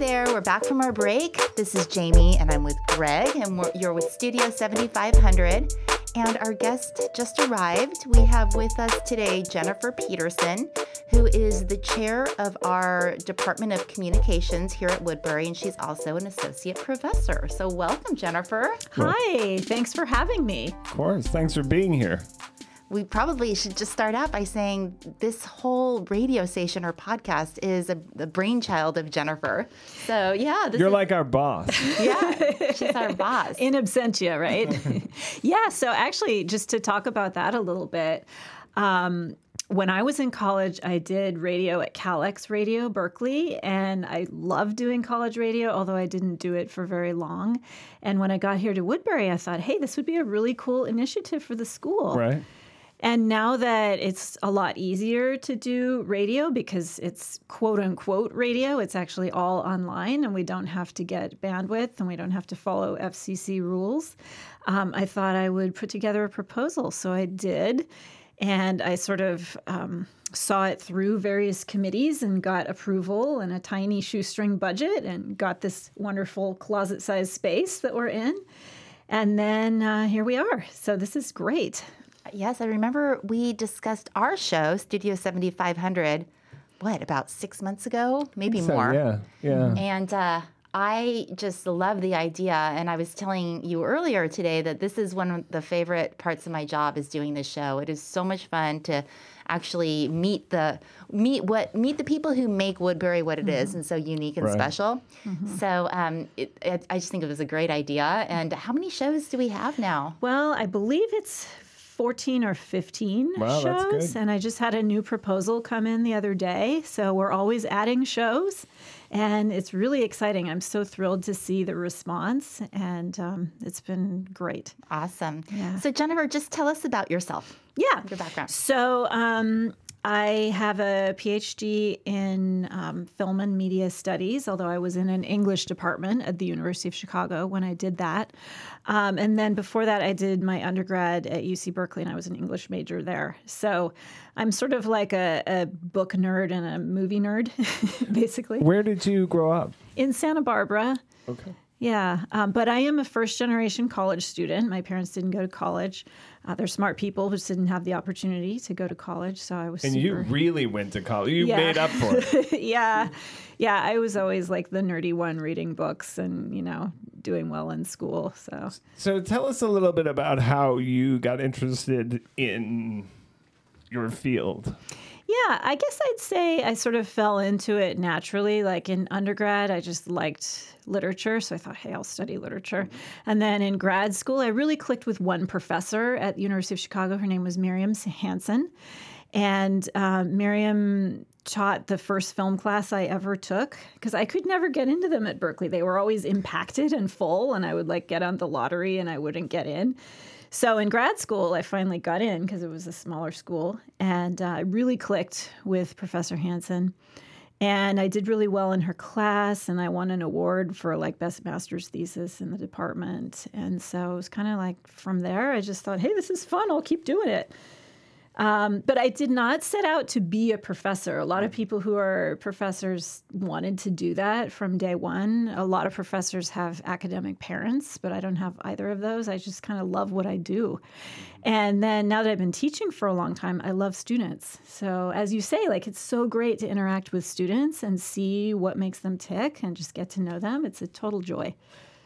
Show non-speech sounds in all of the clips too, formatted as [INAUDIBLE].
there. We're back from our break. This is Jamie, and I'm with Greg, and you're with Studio 7500. And our guest just arrived. We have with us today Jennifer Peterson, who is the chair of our Department of Communications here at Woodbury, and she's also an associate professor. So, welcome, Jennifer. Hi, thanks for having me. Of course, thanks for being here we probably should just start out by saying this whole radio station or podcast is a, the brainchild of Jennifer. So yeah, you're is, like our boss. [LAUGHS] yeah, she's our boss in absentia, right? [LAUGHS] yeah. So actually, just to talk about that a little bit. Um, when I was in college, I did radio at KALX Radio Berkeley, and I loved doing college radio, although I didn't do it for very long. And when I got here to Woodbury, I thought, hey, this would be a really cool initiative for the school. Right. And now that it's a lot easier to do radio because it's quote unquote radio, it's actually all online and we don't have to get bandwidth and we don't have to follow FCC rules. Um, I thought I would put together a proposal. So I did. And I sort of um, saw it through various committees and got approval and a tiny shoestring budget and got this wonderful closet sized space that we're in. And then uh, here we are. So this is great. Yes, I remember we discussed our show, Studio 7500, what, about six months ago? Maybe so, more. Yeah, yeah. And uh, I just love the idea. And I was telling you earlier today that this is one of the favorite parts of my job is doing this show. It is so much fun to actually meet the meet what meet the people who make Woodbury what it mm-hmm. is and so unique and right. special. Mm-hmm. So um, it, it, I just think it was a great idea. And how many shows do we have now? Well, I believe it's 14 or 15 wow, shows. And I just had a new proposal come in the other day. So we're always adding shows. And it's really exciting. I'm so thrilled to see the response. And um, it's been great. Awesome. Yeah. So, Jennifer, just tell us about yourself. Yeah. Your background. So, um, I have a PhD in um, film and media studies, although I was in an English department at the University of Chicago when I did that. Um, and then before that, I did my undergrad at UC Berkeley, and I was an English major there. So I'm sort of like a, a book nerd and a movie nerd, [LAUGHS] basically. Where did you grow up? In Santa Barbara. Okay. Yeah, um, but I am a first generation college student. My parents didn't go to college. Uh, they're smart people who didn't have the opportunity to go to college. So I was. And super... you really went to college. You yeah. made up for it. [LAUGHS] yeah, yeah. I was always like the nerdy one, reading books and you know doing well in school. So. So tell us a little bit about how you got interested in your field. Yeah, I guess I'd say I sort of fell into it naturally. Like in undergrad, I just liked literature. So I thought, hey, I'll study literature. And then in grad school, I really clicked with one professor at the University of Chicago. Her name was Miriam Hansen. And uh, Miriam taught the first film class I ever took because I could never get into them at Berkeley. They were always impacted and full, and I would like get on the lottery and I wouldn't get in. So in grad school, I finally got in because it was a smaller school, and uh, I really clicked with Professor Hansen. And I did really well in her class, and I won an award for like best master's thesis in the department. And so it was kind of like from there, I just thought, hey, this is fun. I'll keep doing it. Um, but I did not set out to be a professor. A lot of people who are professors wanted to do that from day one. A lot of professors have academic parents, but I don't have either of those. I just kind of love what I do. And then now that I've been teaching for a long time, I love students. So, as you say, like it's so great to interact with students and see what makes them tick and just get to know them. It's a total joy.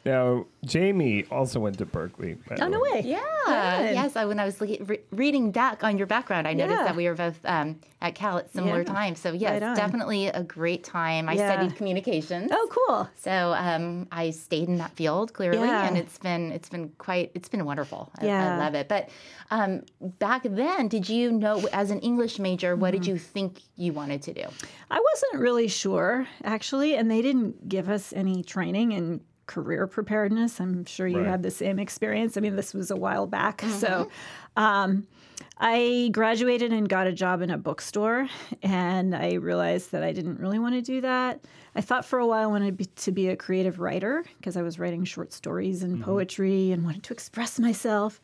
Now, Jamie also went to Berkeley. Oh, no way. Yeah. Good. Yes. I, when I was re- reading back on your background, I yeah. noticed that we were both um, at Cal at similar yeah. times. So, yes, right definitely a great time. I yeah. studied communications. Oh, cool. So, um, I stayed in that field clearly, and it's been it's been quite it's been wonderful. I, yeah. I love it. But um, back then, did you know as an English major, what mm-hmm. did you think you wanted to do? I wasn't really sure actually, and they didn't give us any training in career preparedness. I'm sure you right. had the same experience. I mean, this was a while back. [LAUGHS] Mm-hmm. So um, I graduated and got a job in a bookstore, and I realized that I didn't really want to do that. I thought for a while I wanted to be a creative writer because I was writing short stories and mm-hmm. poetry and wanted to express myself.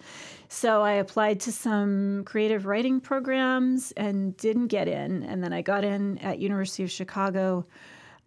So I applied to some creative writing programs and didn't get in. And then I got in at University of Chicago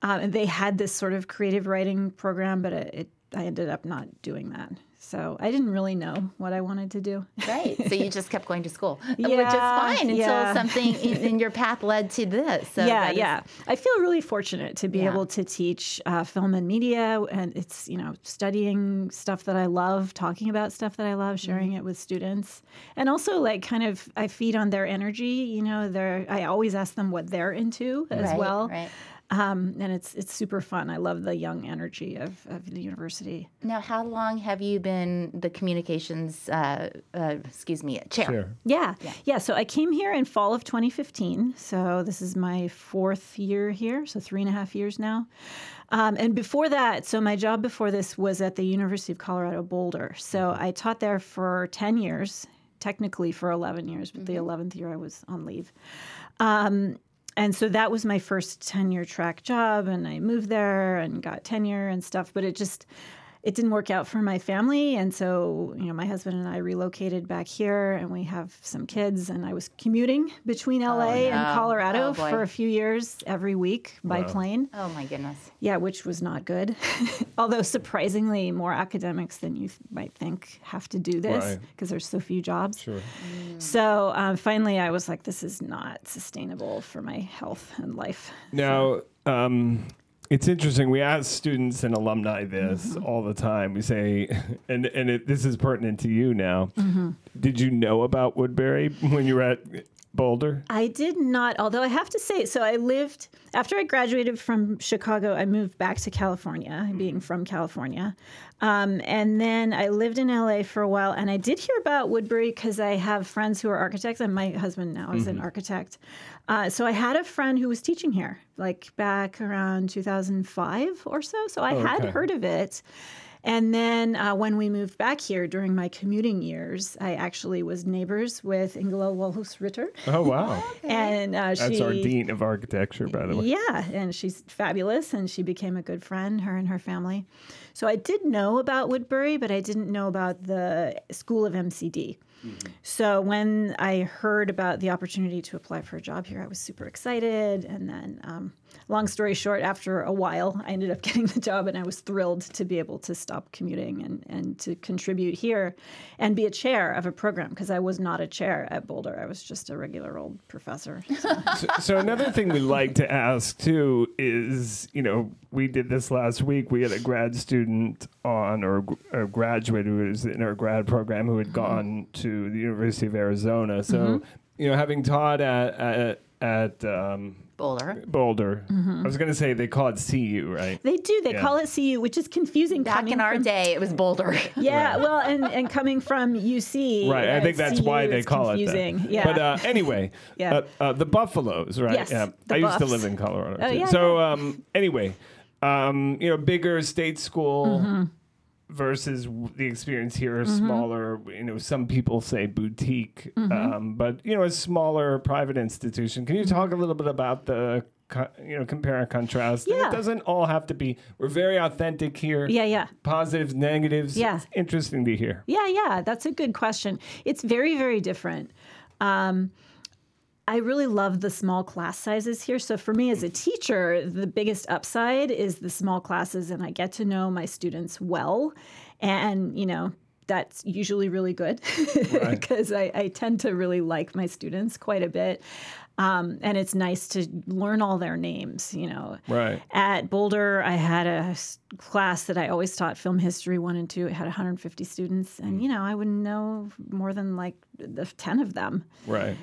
Um, and they had this sort of creative writing program, but it, it, I ended up not doing that. So I didn't really know what I wanted to do. Right. So you just kept going to school, [LAUGHS] which is Yeah, fine until yeah. [LAUGHS] something in, your path led to this. So yeah, is- yeah. I feel really fortunate to be Yeah. able to teach uh, film and media, and it's you know studying stuff that I love, talking about stuff that I love, sharing Mm-hmm. it with students, and also like kind of I feed on their energy. You know, they're I always ask them what they're into as Right, well, Right. Um, and it's it's super fun. I love the young energy of, of the university. Now, how long have you been the communications, uh, uh, excuse me, chair? Sure. Yeah. yeah. So I came here in fall of 2015. So this is my fourth year here. So three and a half years now. Um, and before that, so my job before this was at the University of Colorado Boulder. So I taught there for 10 years, technically for 11 years, but the 11th year I was on leave. Um, and so that was my first tenure track job and i moved there and got tenure and stuff but it just it didn't work out for my family and so you know my husband and i relocated back here and we have some kids and i was commuting between la and no. colorado Oh, for a few years every week by Wow. plane Oh my goodness. yeah which was not good [LAUGHS] although surprisingly more academics than you th- might think have to do this Right. because there's so few jobs Sure. so um, finally i was like this is not sustainable for my health and life Now, um, it's interesting. We ask students and alumni this Mm-hmm. all the time. We say, [LAUGHS] and and it, this is pertinent to you now. Mm-hmm. Did you know about Woodbury when you were at Boulder? I did not, although I have to say, so I lived, after I graduated from Chicago, I moved back to California, being from California. Um, and then I lived in LA for a while, and I did hear about Woodbury because I have friends who are architects, and my husband now is an architect. Uh, so I had a friend who was teaching here, like back around 2005 or so. So I Oh, had okay. heard of it. And then uh, when we moved back here during my commuting years, I actually was neighbors with Ingalill Wahlroos-Ritter. Oh wow, [LAUGHS] And uh, that's she, our dean of architecture, by the way. yeah, and she's fabulous, and she became a good friend, her and her family. So I did know about Woodbury, but I didn't know about the School of MCD. So when I heard about the opportunity to apply for a job here, I was super excited. And then, um, long story short, after a while, I ended up [LAUGHS] getting the job, and I was thrilled to be able to stop commuting and, and to contribute here and be a chair of a program because I was not a chair at Boulder. I was just a regular old professor. So. [LAUGHS] So, so another thing we like to ask too is, you know, we did this last week. We had a grad student on or a graduate who was in our grad program who had gone to the University of Arizona. So, you know, having taught at at, at um, Boulder. Boulder, I was going to say they call it CU, right? They do. They Yeah. call it CU, which is confusing. Back in our from, day, it was Boulder. [LAUGHS] Yeah, well, and, and coming from UC, Right, I think that's CU why they call confusing. it that. Yeah, But uh, anyway, [LAUGHS] Yeah. uh, uh, the Buffaloes, right? Yes, yeah. the I used to live in Colorado. Oh, too. yeah, so um, anyway, um, you know, bigger state school Mm-hmm. Versus the experience here is smaller. You know, some people say boutique, Mm-hmm. um, but you know, a smaller private institution. Can you talk a little bit about the you know compare and contrast? And Yeah. it doesn't all have to be. We're very authentic here. yeah, yeah. Positives, negatives. Yeah. It's interesting to hear. Yeah, yeah, that's a good question. It's very, very different. Um, I really love the small class sizes here. So for me as a teacher, the biggest upside is the small classes, and I get to know my students well, and you know that's usually really good [LAUGHS] because I, I tend to really like my students quite a bit. Um, and it's nice to learn all their names, you know. Right. At Boulder, I had a class that I always taught film history one and two. It had 150 students, and you know, I wouldn't know more than like the 10 of them. Right.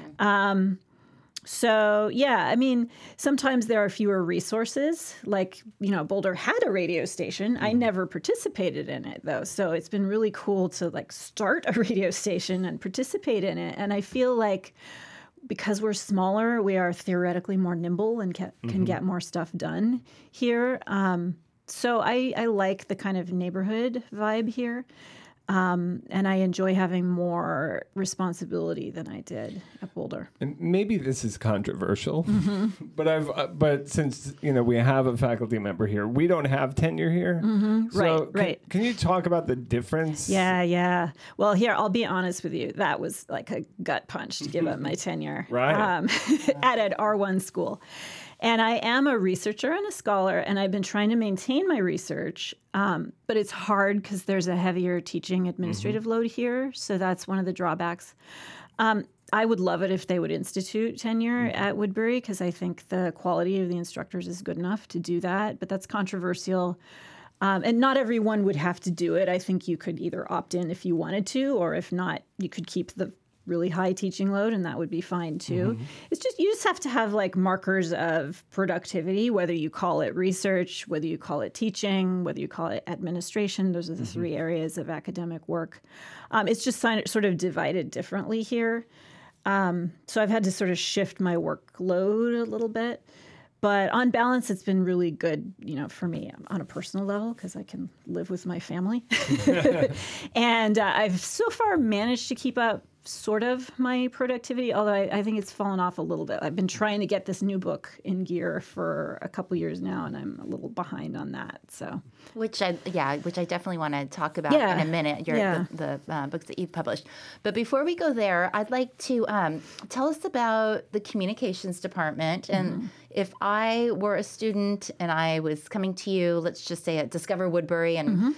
So, yeah, I mean, sometimes there are fewer resources. Like, you know, Boulder had a radio station. I never participated in it though. So, it's been really cool to like start a [LAUGHS] radio station and participate in it. And I feel like because we're smaller, we are theoretically more nimble and ca- can get more stuff done here. Um, so, I, I like the kind of neighborhood vibe here. Um, and I enjoy having more responsibility than I did at Boulder. And maybe this is controversial, Mm-hmm. [LAUGHS] but I've uh, but since you know we have a faculty member here, we don't have tenure here. Mm-hmm. Right, can, right. Can you talk about the difference? Yeah, yeah. Well, here I'll be honest with you. That was like a gut punch to give up my tenure, Right. Um, [LAUGHS] at an R one school, And I am a researcher and a scholar, and I've been trying to maintain my research. Um, but it's hard because there's a heavier teaching administrative load here. So that's one of the drawbacks. Um, I would love it if they would institute tenure at Woodbury because I think the quality of the instructors is good enough to do that. But that's controversial. Um, and not everyone would have to do it. I think you could either opt in if you wanted to, or if not, you could keep the really high teaching load and that would be fine too. It's just you just have to have like markers of productivity, whether you call it research, whether you call it teaching, whether you call it administration. Those are the three areas of academic work. Um, it's just sort of divided differently here. Um, so I've had to sort of shift my workload a little bit. But on balance, it's been really good, you know, for me on a personal level because I can live with my family. [LAUGHS] [LAUGHS] and uh, I've so far managed to keep up sort of my productivity, although I, I think it's fallen off a little bit. I've been trying to get this new book in gear for a couple years now, and I'm a little behind on that. So, Which I yeah, which I definitely want to talk about Yeah. in a minute. Your Yeah. the, the uh, books that you've published. But before we go there, I'd like to um, tell us about the communications department. And Mm-hmm. if I were a student and I was coming to you, let's just say at Discover Woodbury, and Mm-hmm.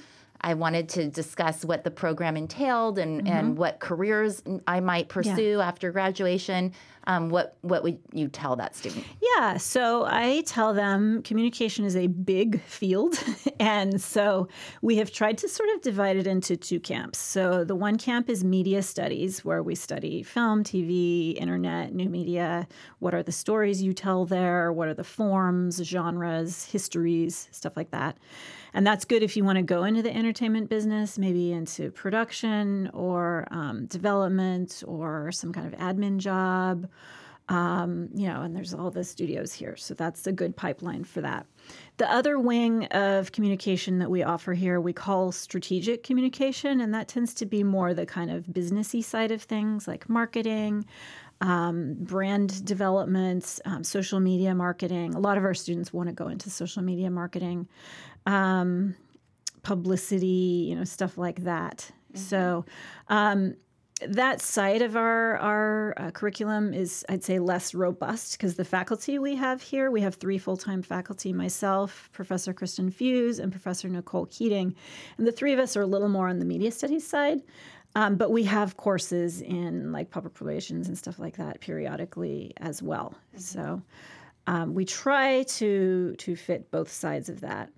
I wanted to discuss what the program entailed and, Mm-hmm. and what careers I might pursue after graduation. Um, what what would you tell that student? Yeah, so I tell them communication is a big field. [LAUGHS] and so we have tried to sort of divide it into two camps. So the one camp is media studies, where we study film, TV, internet, new media. What are the stories you tell there? What are the forms, genres, histories, stuff like that. And that's good if you want to go into the entertainment business, maybe into production or um, development or some kind of admin job um, you know, and there's all the studios here. So that's a good pipeline for that. The other wing of communication that we offer here, we call strategic communication, and that tends to be more the kind of businessy side of things like marketing, um, brand development, um, social media marketing. A lot of our students want to go into social media marketing, um, publicity, you know, stuff like that. So, um, that side of our our uh, curriculum is, I'd say, less robust because the faculty we have here, we have three full time faculty: myself, Professor Kristen Fuhs, and Professor Nicole Keating, and the three of us are a little more on the media studies side. Um, but we have courses in like public relations and stuff like that periodically as well. So um, we try to to fit both sides of that.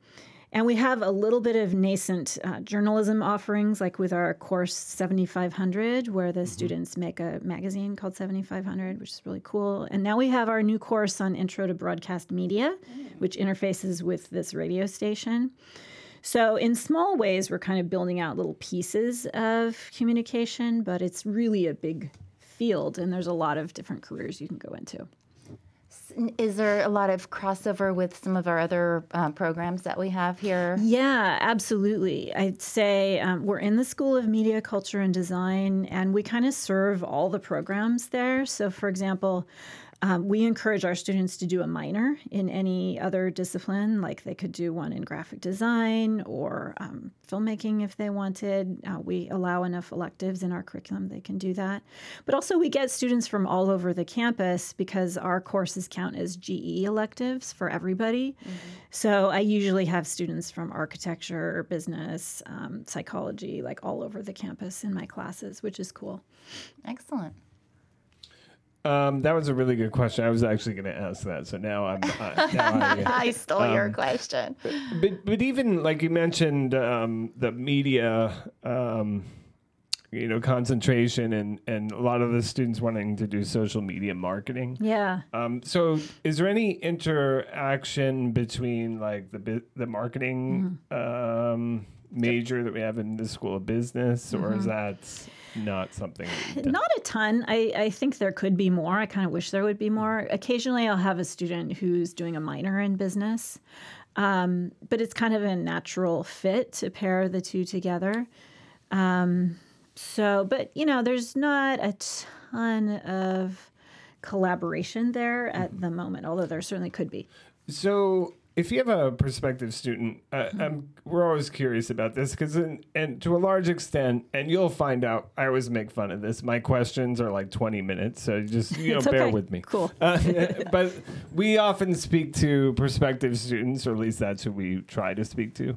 And we have a little bit of nascent uh, journalism offerings, like with our course 7500, where the students make a magazine called 7500, which is really cool. And now we have our new course on Intro to Broadcast Media, which interfaces with this radio station. So, in small ways, we're kind of building out little pieces of communication, but it's really a big field, and there's a lot of different careers you can go into. Is there a lot of crossover with some of our other um, programs that we have here? Yeah, absolutely. I'd say um, we're in the School of Media, Culture, and Design, and we kind of serve all the programs there. So, for example, um, we encourage our students to do a minor in any other discipline, like they could do one in graphic design or um, filmmaking if they wanted. Uh, we allow enough electives in our curriculum, they can do that. But also, we get students from all over the campus because our courses count as GE electives for everybody. So, I usually have students from architecture, business, um, psychology, like all over the campus in my classes, which is cool. Excellent. Um, that was a really good question. I was actually going to ask that, so now I'm. Uh, now I, [LAUGHS] I stole your Um, question. but but even like you mentioned, um, the media, um, you know, concentration and and a lot of the students wanting to do social media marketing. Yeah. Um, so is there any interaction between like the the marketing um, major that we have in the School of Business, or is that not something? that you've done? Not a ton. I, I think there could be more. I kind of wish there would be more. Occasionally, I'll have a student who's doing a minor in business, um, but it's kind of a natural fit to pair the two together. Um, so, but you know, there's not a ton of collaboration there at the moment, although there certainly could be. So if you have a prospective student, uh, I'm, we're always curious about this because, and to a large extent, and you'll find out. I always make fun of this. My questions are like 20 minutes, so just you know, It's bear okay. with me. Cool. Uh, [LAUGHS] but we often speak to prospective students, or at least that's who we try to speak to.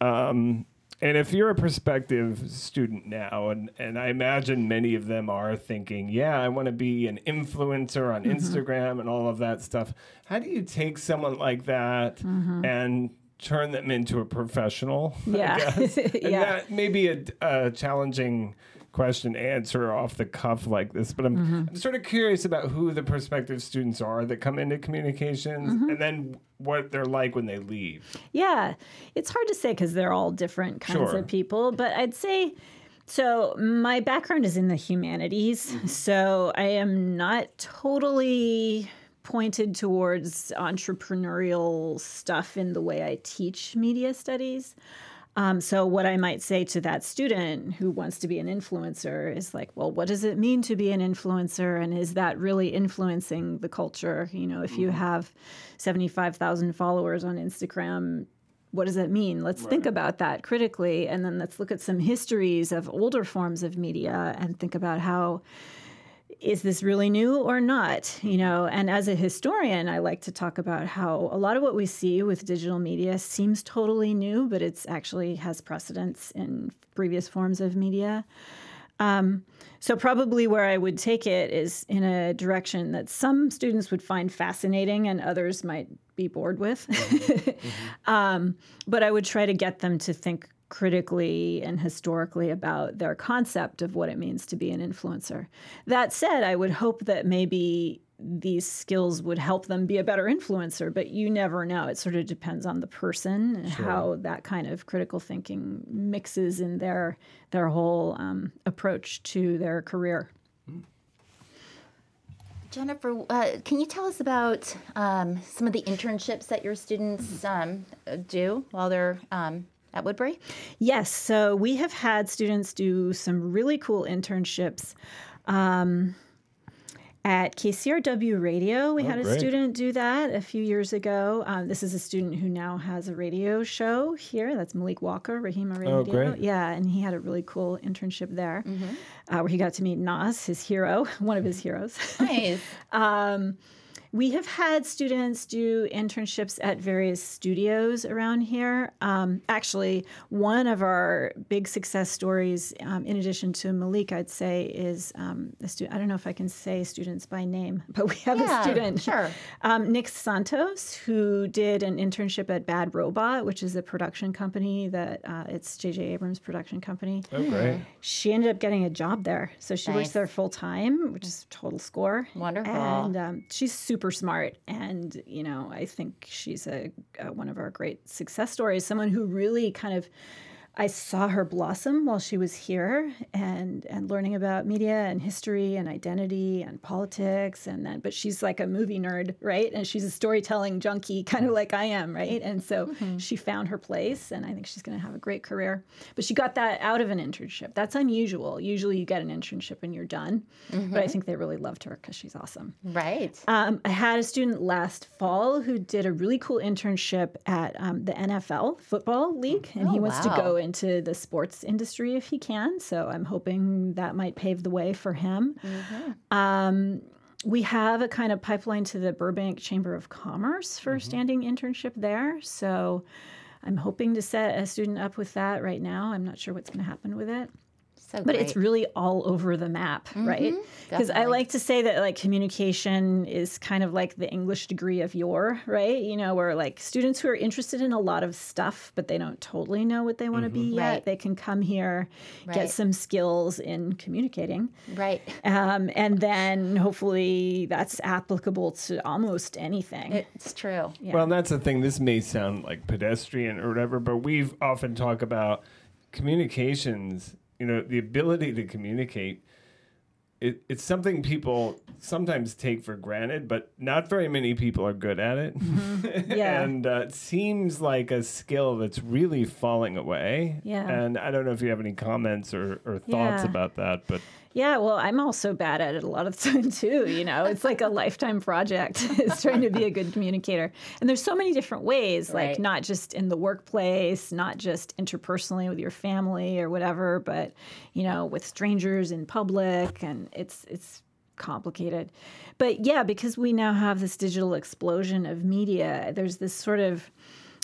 Um, and if you're a prospective student now, and, and I imagine many of them are thinking, yeah, I want to be an influencer on mm-hmm. Instagram and all of that stuff. How do you take someone like that mm-hmm. and turn them into a professional? Yeah. [LAUGHS] Yeah. that may be a, a challenging question answer off the cuff like this, but I'm, Mm-hmm. I'm sort of curious about who the prospective students are that come into communications Mm-hmm. and then what they're like when they leave. Yeah, it's hard to say because they're all different kinds Sure. of people, but I'd say so. My background is in the humanities, so I am not totally pointed towards entrepreneurial stuff in the way I teach media studies. Um, so, what I might say to that student who wants to be an influencer is like, well, what does it mean to be an influencer? And is that really influencing the culture? You know, if you have 75,000 followers on Instagram, what does that mean? Let's think about that critically. And then let's look at some histories of older forms of media and think about how is this really new or not you know? And as a historian i like to talk about how a lot of what we see with digital media seems totally new but it's actually has precedence in previous forms of media. Um, so probably where i would take it is in a direction that some students would find fascinating and others might be bored with. [LAUGHS] Um, but i would try to get them to think critically and historically about their concept of what it means to be an influencer. That said, I would hope that maybe these skills would help them be a better influencer, but you never know. It sort of depends on the person and how that kind of critical thinking mixes in their their whole um, approach to their career. Jennifer, uh, can you tell us about um, some of the internships that your students um, uh, do while they're um, at Woodbury? Yes, so we have had students do some really cool internships. Um, at KCRW Radio, we had a great. student do that a few years ago. Um, this is a student who now has a radio show here. That's Malik Walker, Rahima Radio. Oh, great. Yeah, and he had a really cool internship there uh, where he got to meet Nas, his hero, [LAUGHS] one of his heroes. Nice. [LAUGHS] Um, we have had students do internships at various studios around here. Um, actually, one of our big success stories, um, in addition to Malik, I'd say, is um, a student. I don't know if I can say students by name, [LAUGHS] but we have Yeah, a student, sure. um, Nick Santos, who did an internship at Bad Robot, which is a production company that uh, it's J.J. Abrams' production company Oh, great. she ended up getting a job there. So she Nice. works there full time, which is a total score. Wonderful. And um, she's super smart. And, you know, I think she's a, uh one of our great success stories. Someone who really kind of, I saw her blossom while she was here and, and learning about media and history and identity and politics. And then, but she's like a movie nerd, right? And she's a storytelling junkie, kind of like I am, right? And so she found her place. And I think she's going to have a great career. But she got that out of an internship. That's unusual. Usually you get an internship and you're done. But I think they really loved her because she's awesome. Right. Um, I had a student last fall who did a really cool internship at um, the NFL Football League, and he Oh, wants to go go into the sports industry if he can. So I'm hoping that might pave the way for him. Um, we have a kind of pipeline to the Burbank Chamber of Commerce for a standing internship there. So I'm hoping to set a student up with that right now. I'm not sure what's going to happen with it So but it's really all over the map right because i like to say that like communication is kind of like the english degree of your right you know where like students who are interested in a lot of stuff but they don't totally know what they want to be yet Right. they can come here Right. get some skills in communicating right. um, and then hopefully that's applicable to almost anything It's true. Yeah. Well, that's the thing. This may sound like pedestrian or whatever, but we've often talk about communications. You know, the ability to communicate. It, it's something people sometimes take for granted, but not very many people are good at it. [LAUGHS] Yeah. and uh, it seems like a skill that's really falling away. Yeah. And I don't know if you have any comments or, or thoughts Yeah. about that, but Yeah, well, I'm also bad at it a lot of the [LAUGHS] time too. You know, it's like a lifetime project. [LAUGHS] is trying to be a good communicator, and there's so many different ways. Like Right. not just in the workplace, not just interpersonally with your family or whatever, but you know, with strangers in public, and it's it's complicated. But yeah, because we now have this digital explosion of media, there's this sort of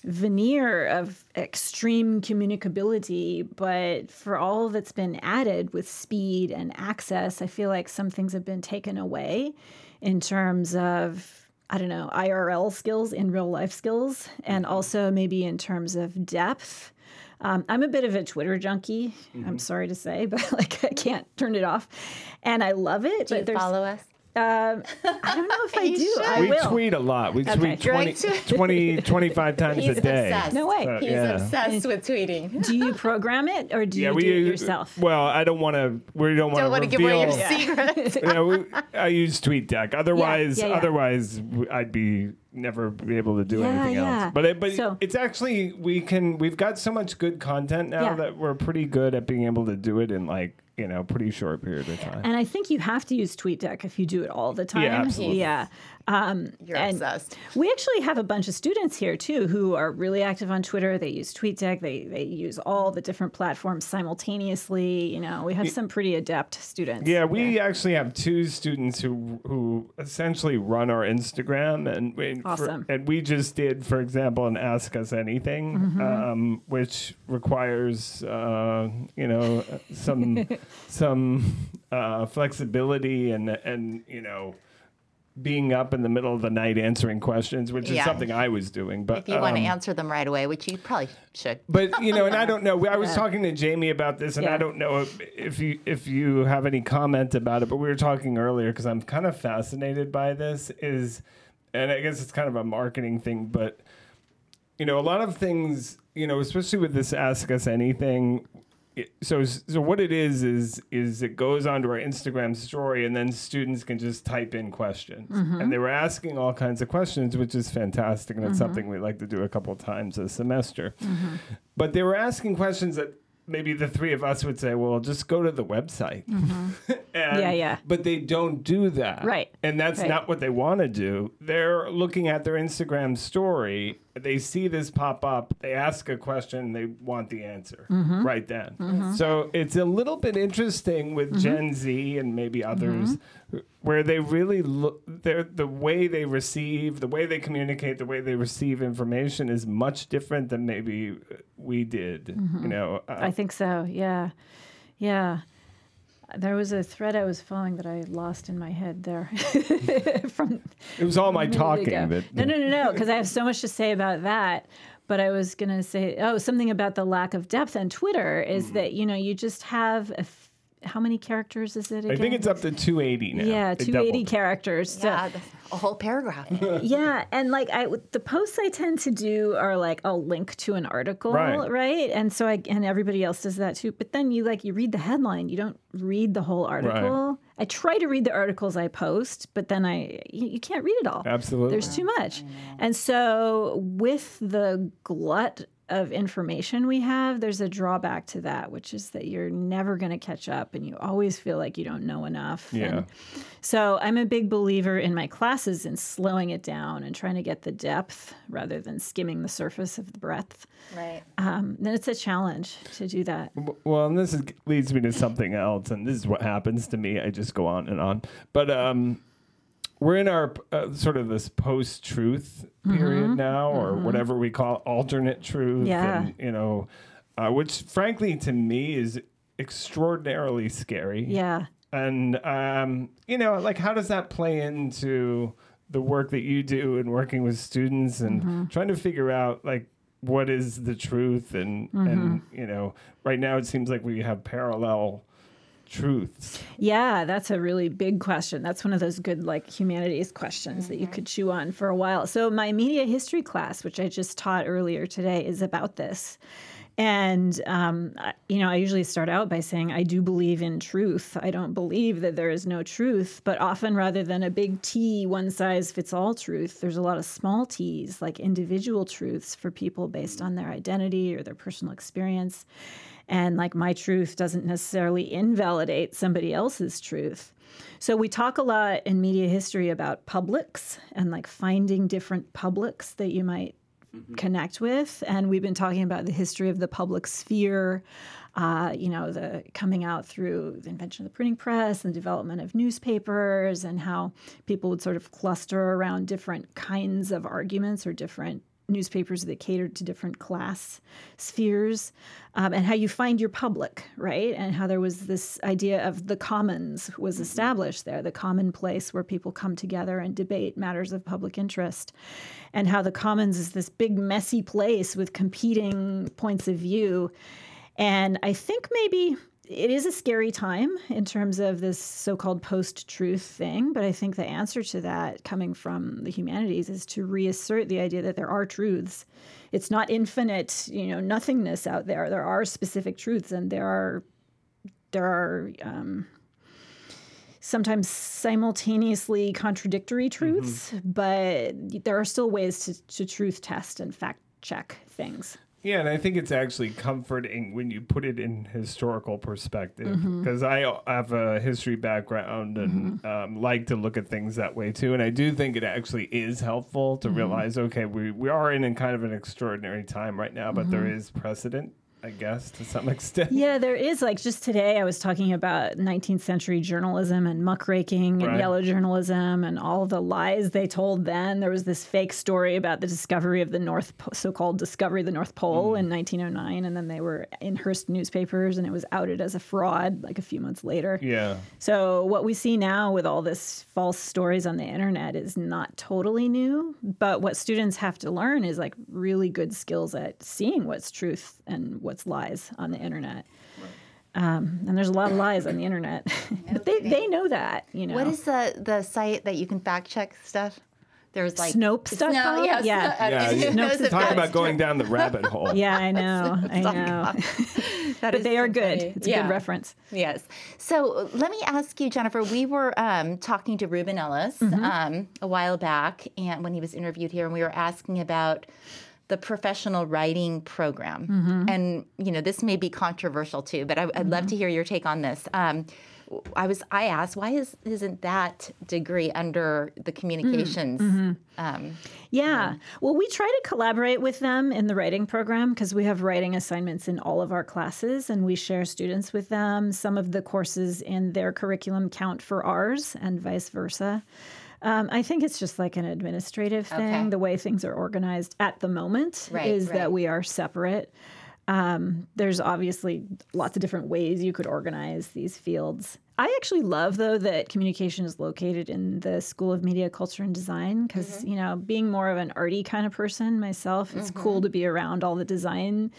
veneer of extreme communicability, but for all that's been added with speed and access, I feel like some things have been taken away in terms of. I don't know, IRL skills, in real life skills, and also maybe in terms of depth. Um, I'm a bit of a Twitter junkie. I'm sorry to say, [LAUGHS] but like I can't turn it off, and I love it. Do you but there's, follow us? Um, I don't know if [LAUGHS] I do. should. I we will. tweet a lot. We tweet You're 20, into- [LAUGHS] 20 25 times He's a day. obsessed. No way. So, He's yeah. obsessed with tweeting. do you [LAUGHS] program it or do Yeah, you we do it yourself? Well, I don't want to. We don't want Don't want to to give away your reveal. secrets. yeah, we, I use TweetDeck. Otherwise, yeah, yeah. otherwise w- I'd be never be able to do Yeah, anything yeah. else. But it, but So- it's actually we can. We've got so much good content now Yeah. that we're pretty good at being able to do it in like you know pretty short period of time. And I think you have to use TweetDeck if you do it all the time. absolutely. Yeah. Um, You're and obsessed. We actually have a bunch of students here too who are really active on Twitter. They use TweetDeck. They they use all the different platforms simultaneously. You know, we have some pretty adept students. Yeah, we actually have two students who who essentially run our Instagram, and we, for- Awesome. and we just did, for example, an Ask Us Anything, Mm-hmm. um, which requires uh, you know some [LAUGHS] some uh, flexibility and and you know being up in the middle of the night answering questions, which is Yeah. something I was doing. But If you want to um, answer them right away, which you probably should. but you know, and I don't know. I was talking to Jamie about this, and Yeah. I don't know if, if you if you have any comment about it. But we were talking earlier because I'm kind of fascinated by this. Is and I guess it's kind of a marketing thing, but you know, a lot of things, you know, especially with this Ask Us Anything. It- So, so what it is is is it goes onto our Instagram story, and then students can just type in questions, mm-hmm. and they were asking all kinds of questions, which is fantastic, and it's mm-hmm. something we like to do a couple times a semester. Mm-hmm. But they were asking questions that maybe the three of us would say, "Well, just go to the website." [LAUGHS] And- Yeah, yeah. But they don't do that, Right. And that's Right. not what they want to do. They're looking at their Instagram story. They see this pop up. They ask a question. They want the answer Mm-hmm. right then. So it's a little bit interesting with Gen Z and maybe others, where they really look. They're the way they receive, the way they communicate, the way they receive information is much different than maybe we did. You know, uh, I think so. Yeah. Yeah. There was a thread I was following that I lost in my head there [LAUGHS] from it was all my talking that. No, no, no, no, because I have so much to say about that. But I was going to say, oh, something about the lack of depth on Twitter is Mm-hmm. that, you know, you just have a how many characters is it again? I think it's up to 280 now. yeah, 280 characters. So, Yeah, that's a whole paragraph. [LAUGHS] yeah, and like I, the posts I tend to do are like I'll link to an article, Right. right? And so I and everybody else does that too. But then you like you read the headline, you don't read the whole article. I try to read the articles I post, but then I you, you can't read it all. Absolutely. There's too much. And so with the glut of information we have, there's a drawback to that, which is that you're never going to catch up and you always feel like you don't know enough. Yeah. And so I'm a big believer in my classes in slowing it down and trying to get the depth rather than skimming the surface of the breadth. right. Um, then it's a challenge to do that. Well, and this is, leads me to something else, and this is what happens to me. I just go on and on. But um, we're in our uh, sort of this post-truth period now, or whatever we call alternate truth. Yeah. And, you know, uh, which frankly to me is extraordinarily scary. Yeah. And um, you know, like how does that play into the work that you do and working with students and trying to figure out like what is the truth and and you know, right now it seems like we have parallel truths. Yeah, that's a really big question. That's one of those good like humanities questions that you could chew on for a while. So my media history class, which I just taught earlier today, is about this. And, um, you know, I usually start out by saying, I do believe in truth. I don't believe that there is no truth. But often, rather than a big T, one size fits all truth, there's a lot of small T's, like individual truths for people based on their identity or their personal experience. And like my truth doesn't necessarily invalidate somebody else's truth. So we talk a lot in media history about publics and like finding different publics that you might connect with. And we've been talking about the history of the public sphere, uh, you know, the coming out through the invention of the printing press and development of newspapers, and how people would sort of cluster around different kinds of arguments or different newspapers that catered to different class spheres, um, and how you find your public, right? And how there was this idea of the commons was established there, the common place where people come together and debate matters of public interest, and how the commons is this big, messy place with competing points of view. And I think maybe it is a scary time in terms of this so-called post-truth thing but i think the answer to that coming from the humanities is to reassert the idea that there are truths. It's not infinite you know nothingness out there. There are specific truths and there are there are um, sometimes simultaneously contradictory truths but there are still ways to, to truth test and fact check things Yeah, and I think it's actually comforting when you put it in historical perspective Mm-hmm. because I have a history background and um, like to look at things that way too. And I do think it actually is helpful Mm-hmm. to realize okay, we, we are in a kind of an extraordinary time right now, but there is precedent, I guess, to some [LAUGHS] extent. Yeah, there is. Like just today, I was talking about 19th century journalism and muckraking and Right. yellow journalism and all the lies they told then. There was this fake story about the discovery of the North, Po- so-called discovery of the North Pole Mm. in 1909, and then they were in Hearst newspapers, and it was outed as a fraud like a few months later. Yeah. So what we see now with all this false stories on the internet is not totally new, but what students have to learn is like really good skills at seeing what's truth and what's lies on the internet. Um, and there's a lot of lies on the internet, [LAUGHS] but they, they know that, you know. What is the the site that you can fact check stuff? There's like Snopes.com? No, yes. Yeah. Yeah, Who you- knows if Talk about going down the rabbit hole. [LAUGHS] yeah, I know, [LAUGHS] I know. But is they are good. funny. It's a Yeah. good reference. Yes. So let me ask you, Jennifer. We were um, talking to Ruben Ellis um, a while back, and when he was interviewed here, and we were asking about the professional writing program. And you know, this may be controversial too, but I, I'd love to hear your take on this. Um, I was I asked why is isn't that degree under the communications? Um, Yeah. Well, we try to collaborate with them in the writing program because we have writing assignments in all of our classes and we share students with them. Some of the courses in their curriculum count for ours and vice versa. Um, I think it's just like an administrative thing. Okay. The way things are organized at the moment Right, is right. that we are separate. Um, there's obviously lots of different ways you could organize these fields. I actually love, though, that communication is located in the School of Media, Culture, and Design because, Mm-hmm. you know, being more of an arty kind of person myself, it's cool to be around all the design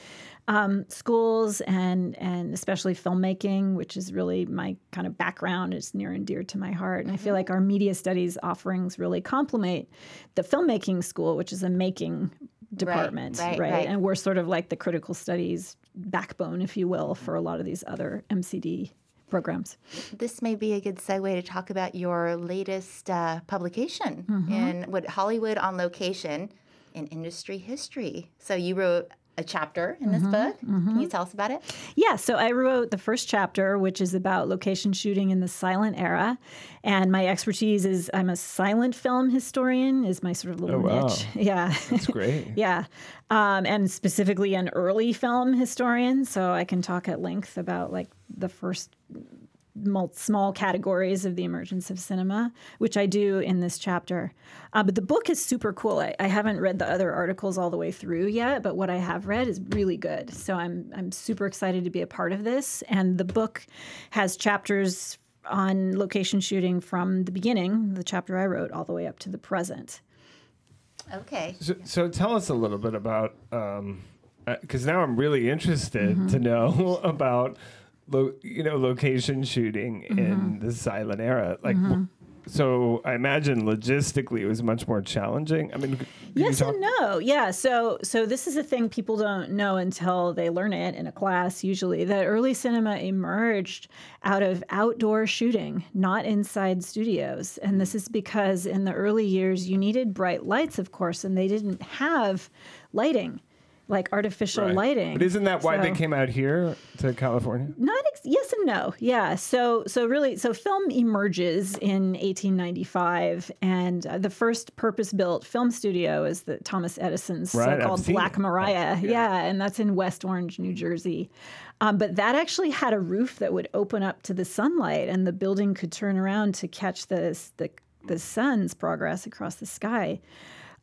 um, schools and and especially filmmaking, which is really my kind of background. is near and dear to my heart, and I Mm-hmm. feel like our media studies offerings really complement the filmmaking school, which is a making department, right, right. And we're sort of like the critical studies backbone, if you will, for a lot of these other MCD programs. this may be a good segue to talk about your latest uh, publication Mm-hmm. in what Hollywood on location in industry history. So you wrote a chapter in this Mm-hmm. book. Can you tell us about it? Yeah, so I wrote the first chapter, which is about location shooting in the silent era. And my expertise is I'm a silent film historian, is my sort of little Oh, wow. niche. [LAUGHS] Yeah. That's great. [LAUGHS] yeah. Um, and specifically an early film historian. So I can talk at length about like the first mul- small categories of the emergence of cinema, which I do in this chapter. Uh, but the book is super cool. I, I haven't read the other articles all the way through yet, but what I have read is really good. So I'm I'm super excited to be a part of this. And the book has chapters on location shooting from the beginning, the chapter I wrote, all the way up to the present. Okay. So, so tell us a little bit about, um, uh, because now I'm really interested mm-hmm. to know [LAUGHS] about, lo- you know, location shooting in mm-hmm. the silent era. Like, mm-hmm. wh- so I imagine logistically it was much more challenging. I mean, Yes and no. Yeah. So so this is a thing people don't know until they learn it in a class usually that early cinema emerged out of outdoor shooting, not inside studios. And this is because in the early years you needed bright lights of course and they didn't have lighting like artificial Right. lighting. But isn't that why they came out here to California? not ex- yes and no yeah so so really so film emerges in 1895 and uh, the first purpose-built film studio is the thomas edison's Right, so-called black it. maria yeah. and that's in west orange new jersey um, but that actually had a roof that would open up to the sunlight and the building could turn around to catch the, the, the sun's progress across the sky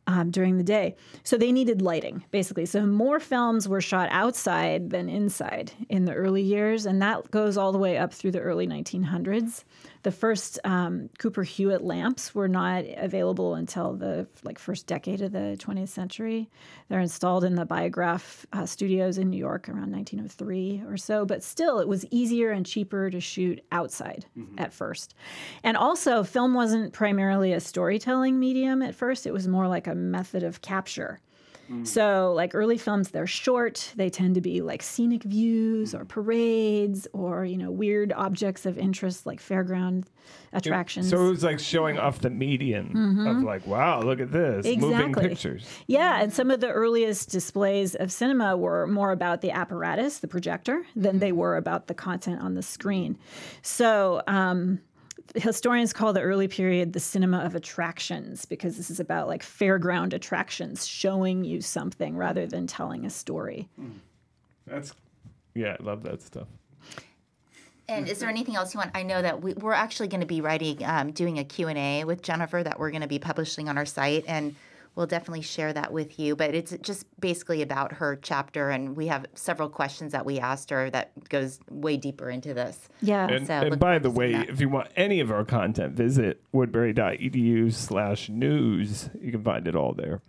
um, during the day. So they needed lighting, basically. So more films were shot outside than inside in the early years, and that goes all the way up through the early 1900s. The first um, Cooper Hewitt lamps were not available until the like first decade of the 20th century. They're installed in the Biograph uh, studios in New York around 1903 or so, but still, it was easier and cheaper to shoot outside at first. And also, film wasn't primarily a storytelling medium at first; it was more like a method of capture. So, like early films, they're short. They tend to be like scenic views or parades or, you know, weird objects of interest like fairground attractions. So it was like showing off the median of like, wow, look at this moving Mm-hmm. Exactly. pictures. Yeah, and some of the earliest displays of cinema were more about the apparatus, the projector, than they were about the content on the screen. So, um, historians call the early period the cinema of attractions because this is about like fairground attractions, showing you something rather than telling a story. That's yeah, I love that stuff. And is there anything else you want? I know that we, we're actually going to be writing, um, doing a Q&A with Jennifer that we're going to be publishing on our site, and we'll definitely share that with you. But it's just basically about her chapter, and we have several questions that we asked her that goes way deeper into this. Yeah. And, So and by the way, that. if you want any of our content, visit woodbury.edu slash news. You can find it all there.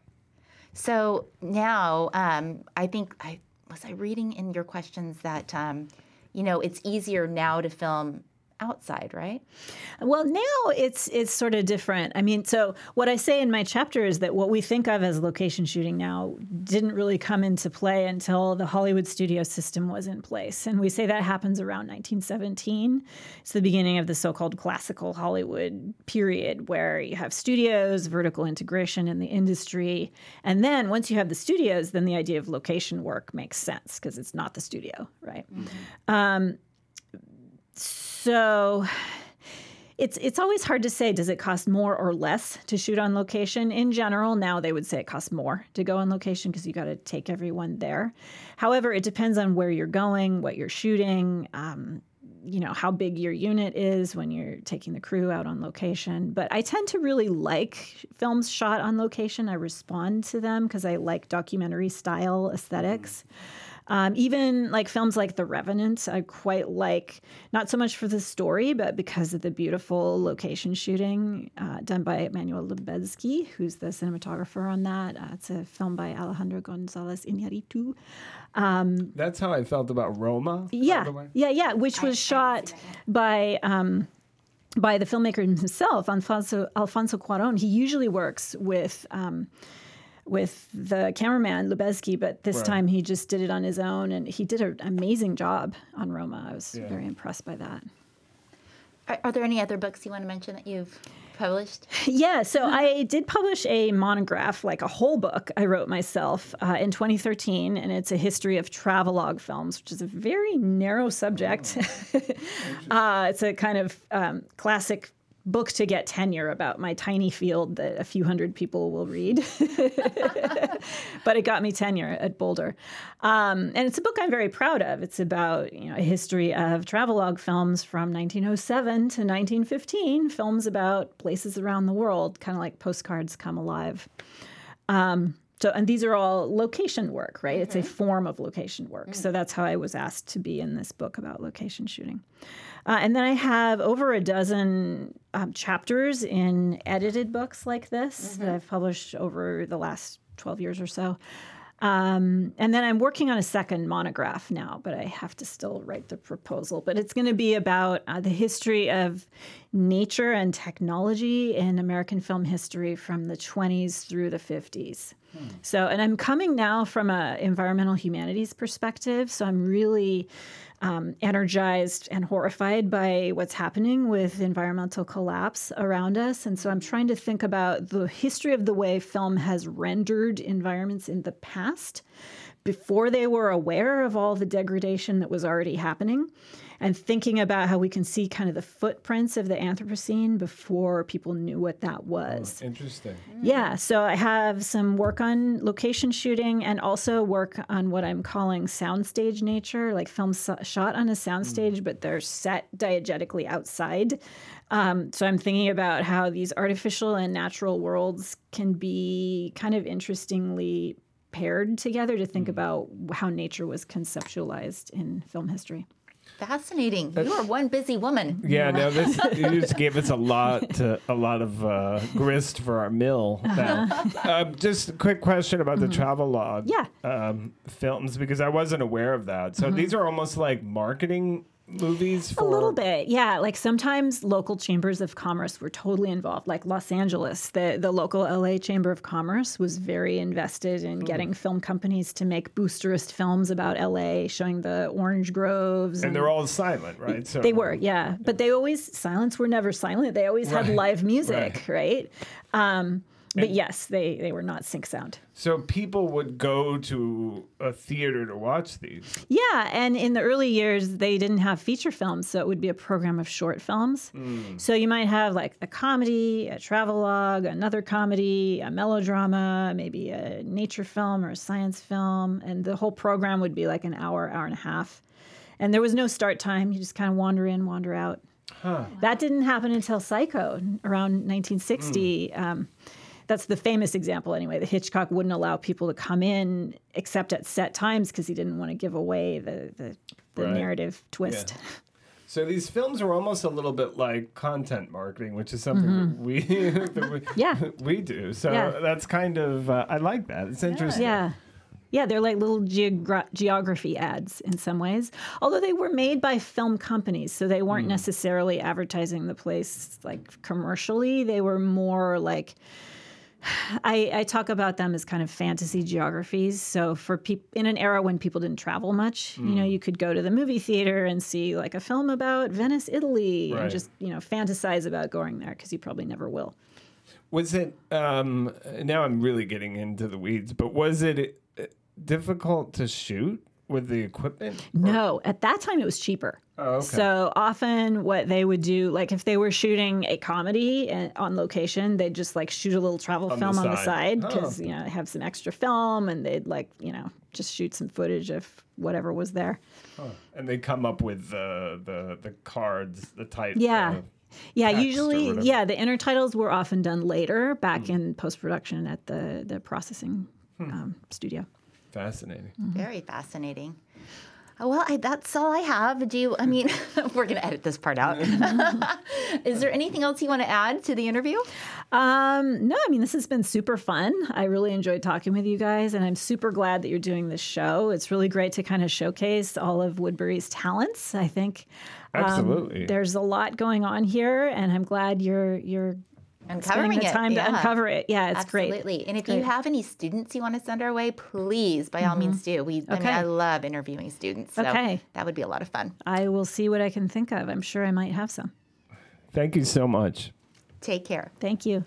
So now, um, I think I was I reading in your questions that um, you know it's easier now to film outside, right? Well, now it's it's sort of different. I mean, so what I say in my chapter is that what we think of as location shooting now didn't really come into play until the Hollywood studio system was in place. And we say that happens around 1917. It's the beginning of the so-called classical Hollywood period where you have studios, vertical integration in the industry, and then once you have the studios, then the idea of location work makes sense because it's not the studio, right? Um, so it's it's always hard to say does it cost more or less to shoot on location? In general now they would say it costs more to go on location because you got to take everyone there. However it depends on where you're going what you're shooting um, you know how big your unit is when you're taking the crew out on location. But i tend to really like films shot on location. I respond to them because i like documentary style esthetics um, even like films like The Revenant, I quite like, not so much for the story, but because of the beautiful location shooting uh, done by Emmanuel Lubezki, who's the cinematographer on that. Uh, it's a film by Alejandro Gonzalez Iñárritu. That's how I felt about Roma. by Yeah, the way. yeah, yeah, which was shot by um, by the filmmaker himself, Alfonso Alfonso Cuarón. He usually works with. Um, with the cameraman Lubezki, but this Right. time he just did it on his own, and he did an amazing job on Roma. I was Yeah. very impressed by that. Are, are there any other books you want to mention that you've published? [LAUGHS] Yeah, so [LAUGHS] I did publish a monograph, like a whole book I wrote myself uh, in 2013, and it's a history of travelogue films, which is a very narrow subject. [LAUGHS] uh, it's a kind of um, classic book to get tenure about my tiny field that a few hundred people will read. [LAUGHS] but it got me tenure at Boulder. Um, and it's a book I'm very proud of. It's about you know a history of travelogue films from 1907 to 1915, films about places around the world, kind of like postcards come alive. Um, so, and these are all location work, right? It's a form of location work. So that's how I was asked to be in this book about location shooting. Uh, and then I have over a dozen um, chapters in edited books like this that I've published over the last 12 years or so. Um, and then I'm working on a second monograph now, but I have to still write the proposal. But it's going to be about uh, the history of nature and technology in American film history from the 20s through the 50s. So, and I'm coming now from an environmental humanities perspective. So I'm really um, energized and horrified by what's happening with environmental collapse around us. And so I'm trying to think about the history of the way film has rendered environments in the past before they were aware of all the degradation that was already happening and thinking about how we can see kind of the footprints of the Anthropocene before people knew what that was. Interesting. Yeah, so I have some work on location shooting and also work on what I'm calling soundstage nature, like films shot on a soundstage, but they're set diegetically outside. Um, so I'm thinking about how these artificial and natural worlds can be kind of interestingly paired together to think about how nature was conceptualized in film history. Fascinating. You are one busy woman. Yeah, no, this [LAUGHS] you just gave us a lot to, a lot of uh, grist for our mill. [LAUGHS] Now, um, just a quick question about the travelogue Yeah. um, films because I wasn't aware of that. So these are almost like marketing movies for A little bit, yeah. Like sometimes local chambers of commerce were totally involved. Like Los Angeles, the the local LA Chamber of Commerce was very invested in getting film companies to make boosterist films about LA, showing the orange groves. and they're all silent, right? So They were, yeah. But they always silence were never silent. They always had live music, right? Um, but yes, they they were not sync sound. So people would go to a theater to watch these. Yeah, and in the early years, they didn't have feature films, so it would be a program of short films. So you might have like a comedy, a travelogue, another comedy, a melodrama, maybe a nature film or a science film, and the whole program would be like an hour, hour and a half. And there was no start time; you just kind of wander in, wander out. That didn't happen until Psycho around 1960. Um, that's the famous example, anyway. The Hitchcock wouldn't allow people to come in except at set times because he didn't want to give away the the, the Right. narrative twist. So these films are almost a little bit like content marketing, which is something that we [LAUGHS] that we, Yeah. [LAUGHS] we do. So Yeah. that's kind of uh, I like that. It's interesting. Yeah. Yeah, they're like little geogra- geography ads in some ways. Although they were made by film companies, so they weren't necessarily advertising the place like commercially. They were more like I, I talk about them as kind of fantasy geographies. So for people in an era when people didn't travel much, you know, you could go to the movie theater and see like a film about Venice, Italy, Right. and just you know fantasize about going there because you probably never will. Was it? Um, now I'm really getting into the weeds, but was it uh, difficult to shoot with the equipment? No, at that time it was cheaper. Oh, okay. So often, what they would do, like if they were shooting a comedy on location, they'd just like shoot a little travel On the film on the side. side because Oh. you know have some extra film, and they'd like you know just shoot some footage of whatever was there. And they come up with the the the cards, the type. Yeah. Yeah, usually, yeah, the intertitles were often done later, back Hmm. in post production at the the processing um, studio. fascinating. Very fascinating. Oh, well, I, that's all I have. Do you, I mean, [LAUGHS] we're going to edit this part out. [LAUGHS] Is there anything else you want to add to the interview? Um, no, I mean, this has been super fun. I really enjoyed talking with you guys, and I'm super glad that you're doing this show. It's really great to kind of showcase all of Woodbury's talents. I think um, Absolutely. there's a lot going on here, and I'm glad you're you're Uncovering spending the it. time yeah. to uncover it. Yeah, it's great. Absolutely. And if Great. you have any students you want to send our way, please, by all mm-hmm. means, do. We, I mean, I love interviewing students. So Okay. that would be a lot of fun. I will see what I can think of. I'm sure I might have some. Thank you so much. Take care. Thank you.